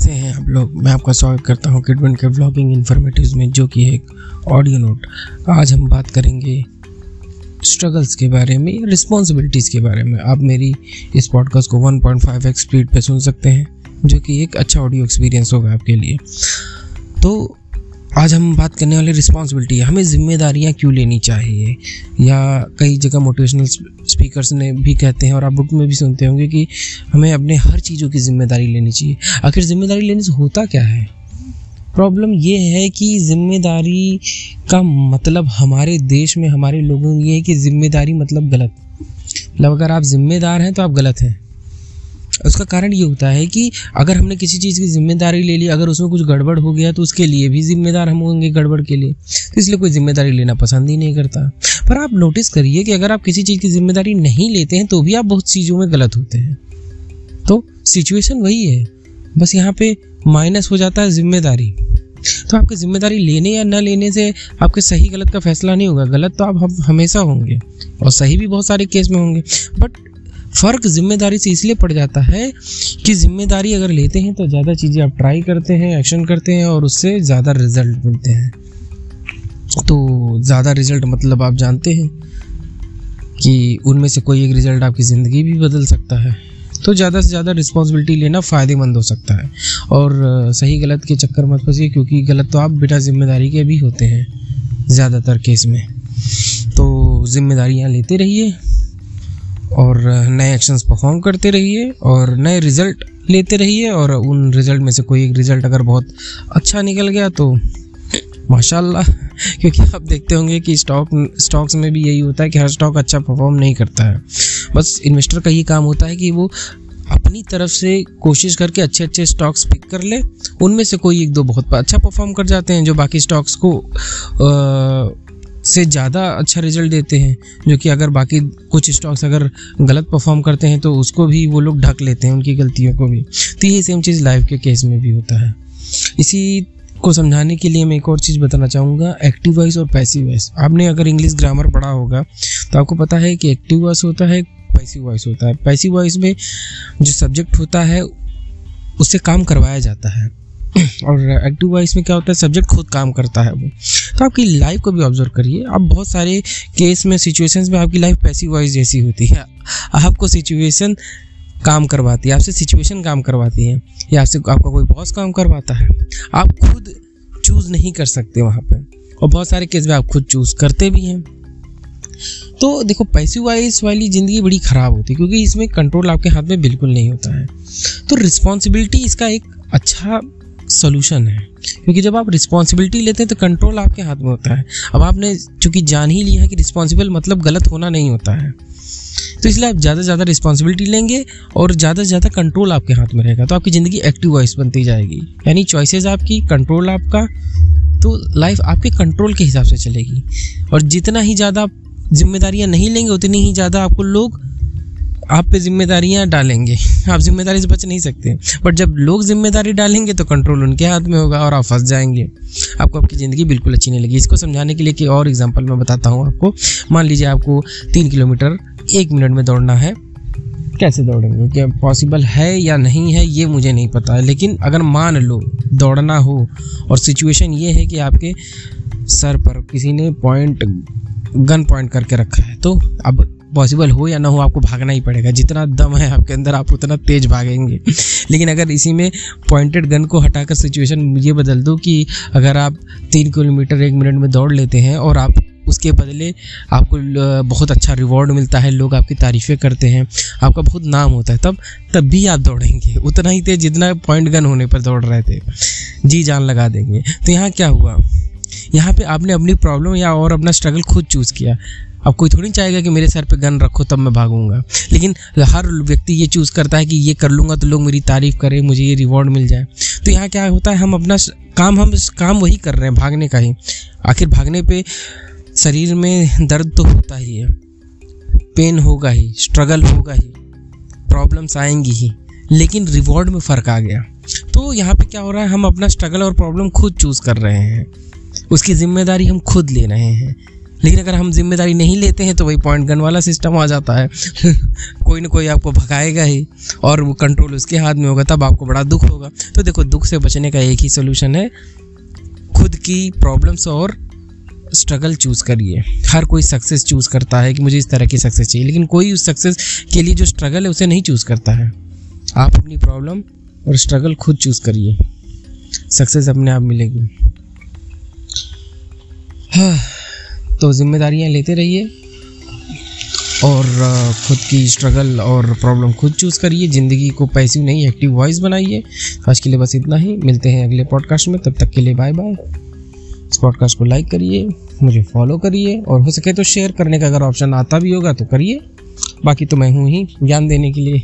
कैसे हैं आप लोग? मैं आपका स्वागत करता हूँ किडवन के ब्लॉगिंग इन्फॉर्मेटिव में, जो कि एक ऑडियो नोट आज हम बात करेंगे स्ट्रगल्स के बारे में या रिस्पॉन्सिबिलिटीज़ के बारे में। आप मेरी इस पॉडकास्ट को 1.5 एक्स स्पीड पर सुन सकते हैं, जो कि एक अच्छा ऑडियो एक्सपीरियंस होगा आपके लिए। तो आज हम बात करने वाले रिस्पॉन्सिबिलिटी हमें जिम्मेदारियाँ क्यों लेनी चाहिए? या कई जगह मोटिवेशनल स्पीकर्स ने भी कहते हैं और आप बुक में भी सुनते होंगे कि हमें अपने हर चीज़ों की ज़िम्मेदारी लेनी चाहिए। आखिर ज़िम्मेदारी लेने से होता क्या है? प्रॉब्लम ये है कि ज़िम्मेदारी का मतलब हमारे देश में, हमारे लोगों ये है कि ज़िम्मेदारी मतलब गलत। मतलब अगर आप जिम्मेदार हैं तो आप गलत हैं। उसका कारण ये होता है कि अगर हमने किसी चीज़ की ज़िम्मेदारी ले ली, अगर उसमें कुछ गड़बड़ हो गया तो उसके लिए भी जिम्मेदार हम होंगे गड़बड़ के लिए। तो इसलिए कोई ज़िम्मेदारी लेना पसंद ही नहीं करता। पर आप नोटिस करिए कि अगर आप किसी चीज़ की ज़िम्मेदारी नहीं लेते हैं तो भी आप बहुत चीज़ों में गलत होते हैं। तो सिचुएशन वही है। बस यहाँ पे माइनस हो जाता है ज़िम्मेदारी। तो आपकी ज़िम्मेदारी लेने या न लेने से आपके सही गलत का फैसला नहीं होगा। गलत तो आप हमेशा होंगे और सही भी बहुत सारे केस में होंगे। बट फ़र्क ज़िम्मेदारी से इसलिए पड़ जाता है कि ज़िम्मेदारी अगर लेते हैं तो ज़्यादा चीज़ें आप ट्राई करते हैं एक्शन करते हैं और उससे ज़्यादा रिज़ल्ट मिलते हैं। तो ज़्यादा रिज़ल्ट मतलब आप जानते हैं कि उनमें से कोई एक रिज़ल्ट आपकी ज़िंदगी भी बदल सकता है। तो ज़्यादा से ज़्यादा रिस्पॉन्सिबिलिटी लेना फ़ायदेमंद हो सकता है। और सही गलत के चक्कर मत फंसिए क्योंकि गलत तो आप बिना ज़िम्मेदारी के भी होते हैं, ज़्यादातर केस में। तो जिम्मेदारियाँ लेते रहिए। और नए एक्शंस परफॉर्म करते रहिए और नए रिज़ल्ट लेते रहिए और उन रिज़ल्ट में से कोई एक रिज़ल्ट अगर बहुत अच्छा निकल गया तो माशाल्लाह, क्योंकि आप देखते होंगे कि स्टॉक स्टॉक्स में भी यही होता है कि हर स्टॉक अच्छा परफॉर्म नहीं करता है। बस इन्वेस्टर का ये काम होता है कि वो अपनी तरफ़ से कोशिश करके अच्छे अच्छे स्टॉक्स पिक कर ले, उनमें से कोई एक दो बहुत अच्छा परफॉर्म कर जाते हैं, जो बाकी स्टॉक्स को से ज़्यादा अच्छा रिज़ल्ट देते हैं, जो कि अगर बाकी कुछ स्टॉक्स अगर गलत परफॉर्म करते हैं तो उसको भी वो लोग ढक लेते हैं, उनकी गलतियों को भी। तो यही सेम चीज़ लाइफ के केस में भी होता है। इसी को समझाने के लिए मैं एक और चीज़ बताना चाहूँगा एक्टिव वॉइस और पैसिव वॉइस आपने अगर इंग्लिश ग्रामर पढ़ा होगा तो आपको पता है कि एक्टिव वॉइस होता है पैसिव वॉइस होता है। पैसिव वॉइस में जो सब्जेक्ट होता है, उससे काम करवाया जाता है। और एक्टिव वॉइस में क्या होता है सब्जेक्ट खुद काम करता है वो। तो आपकी लाइफ को भी ऑब्ज़र्व करिए। आप बहुत सारे केस में सिचुएशंस में आपकी लाइफ पैसिव वॉइस जैसी होती है। आपको सिचुएशन काम करवाती है, आपसे सिचुएशन काम करवाती है, या आपसे आपका कोई बॉस काम करवाता है, आप खुद चूज़ नहीं कर सकते वहाँ पर और बहुत सारे केस में आप खुद चूज़ करते भी हैं। तो देखो पैसिव वाइज वाली ज़िंदगी बड़ी ख़राब होती है, क्योंकि इसमें कंट्रोल आपके हाथ में बिल्कुल नहीं होता है। तो रिस्पॉन्सिबिलिटी इसका एक अच्छा सोल्यूशन है। क्योंकि जब आप रिस्पॉन्सिबिलिटी लेते हैं तो कंट्रोल आपके हाथ में होता है। अब आपने चूँकि जान ही लिया है कि रिस्पॉन्सिबल मतलब गलत होना नहीं होता है। तो इसलिए आप ज़्यादा से ज़्यादा रिस्पॉन्सिबिलिटी लेंगे और ज़्यादा से ज़्यादा कंट्रोल आपके हाथ में रहेगा। तो आपकी ज़िंदगी एक्टिव वॉइस बनती जाएगी। यानी चॉइसेस आपकी कंट्रोल आपका तो लाइफ आपके कंट्रोल के हिसाब से चलेगी। और जितना ही ज़्यादा जिम्मेदारियाँ नहीं लेंगे, उतनी ही ज़्यादा आपको लोग आप पे जिम्मेदारियाँ डालेंगे। आप ज़िम्मेदारी से बच नहीं सकते। बट जब लोग ज़िम्मेदारी डालेंगे तो कंट्रोल उनके हाथ में होगा और आप फंस जाएँगे। आपको आपकी ज़िंदगी बिल्कुल अच्छी नहीं लगी इसको समझाने के लिए कि और एग्ज़ाम्पल मैं बताता हूँ आपको। मान लीजिए आपको तीन किलोमीटर एक मिनट में दौड़ना है। कैसे दौड़ेंगे? क्या पॉसिबल है या नहीं है, ये मुझे नहीं पता। है लेकिन अगर मान लो दौड़ना हो, और सिचुएशन ये है कि आपके सर पर किसी ने पॉइंट गन पॉइंट करके रखा है तो अब पॉसिबल हो या ना हो, आपको भागना ही पड़ेगा। जितना दम है आपके अंदर, आप उतना तेज भागेंगे। लेकिन अगर इसी में पॉइंटेड गन को हटाकर सिचुएशन ये बदल दो कि अगर आप तीन किलोमीटर, एक मिनट में दौड़ लेते हैं और आप उसके बदले आपको बहुत अच्छा रिवॉर्ड मिलता है, लोग आपकी तारीफ़ें करते हैं, आपका बहुत नाम होता है, तब तब भी आप दौड़ेंगे। उतना ही तेज जितना पॉइंट गन होने पर दौड़ रहे थे। जी, जान लगा देंगे। तो यहाँ क्या हुआ? यहाँ पे आपने अपनी प्रॉब्लम या और अपना स्ट्रगल खुद चूज़ किया। अब कोई थोड़ी चाहेगा कि मेरे सर पे गन रखो, तब मैं भागूँगा। लेकिन हर व्यक्ति ये चूज़ करता है कि ये कर लूँगा तो लोग मेरी तारीफ़ करें, मुझे ये रिवॉर्ड मिल जाए। तो यहाँ क्या होता है, हम अपना काम हम काम वही कर रहे हैं, भागने का ही। आखिर भागने पे शरीर में दर्द तो होता ही है पेन होगा ही स्ट्रगल होगा ही प्रॉब्लम्स आएँगी ही, लेकिन रिवॉर्ड में फ़र्क आ गया। तो यहाँ पे क्या हो रहा है, हम अपना स्ट्रगल और प्रॉब्लम खुद चूज़ कर रहे हैं। उसकी ज़िम्मेदारी हम खुद ले रहे हैं। लेकिन अगर हम ज़िम्मेदारी नहीं लेते हैं तो वही पॉइंट गन वाला सिस्टम आ जाता है। कोई ना कोई आपको भगाएगा ही, और वो कंट्रोल उसके हाथ में होगा, तब आपको बड़ा दुख होगा। तो देखो, दुख से बचने का एक ही सोल्यूशन है, खुद की प्रॉब्लम्स और स्ट्रगल चूज़ करिए। हर कोई सक्सेस चूज़ करता है कि मुझे इस तरह की सक्सेस चाहिए, लेकिन कोई उस सक्सेस के लिए जो स्ट्रगल है, उसे नहीं चूज़ करता है। आप अपनी प्रॉब्लम और स्ट्रगल खुद चूज़ करिए। सक्सेस अपने आप मिलेगी। हाँ। तो जिम्मेदारियाँ लेते रहिए और खुद की स्ट्रगल और प्रॉब्लम खुद चूज़ करिए। ज़िंदगी को पैसिव नहीं एक्टिव वॉइस बनाइए। आज के लिए बस इतना ही। मिलते हैं अगले पॉडकास्ट में। तब तक के लिए बाय बाय इस पॉडकास्ट को लाइक करिए, मुझे फॉलो करिए और हो सके तो शेयर करने का अगर ऑप्शन आता भी होगा तो करिए। बाकी तो मैं हूँ ही। ज्ञान देने के लिए।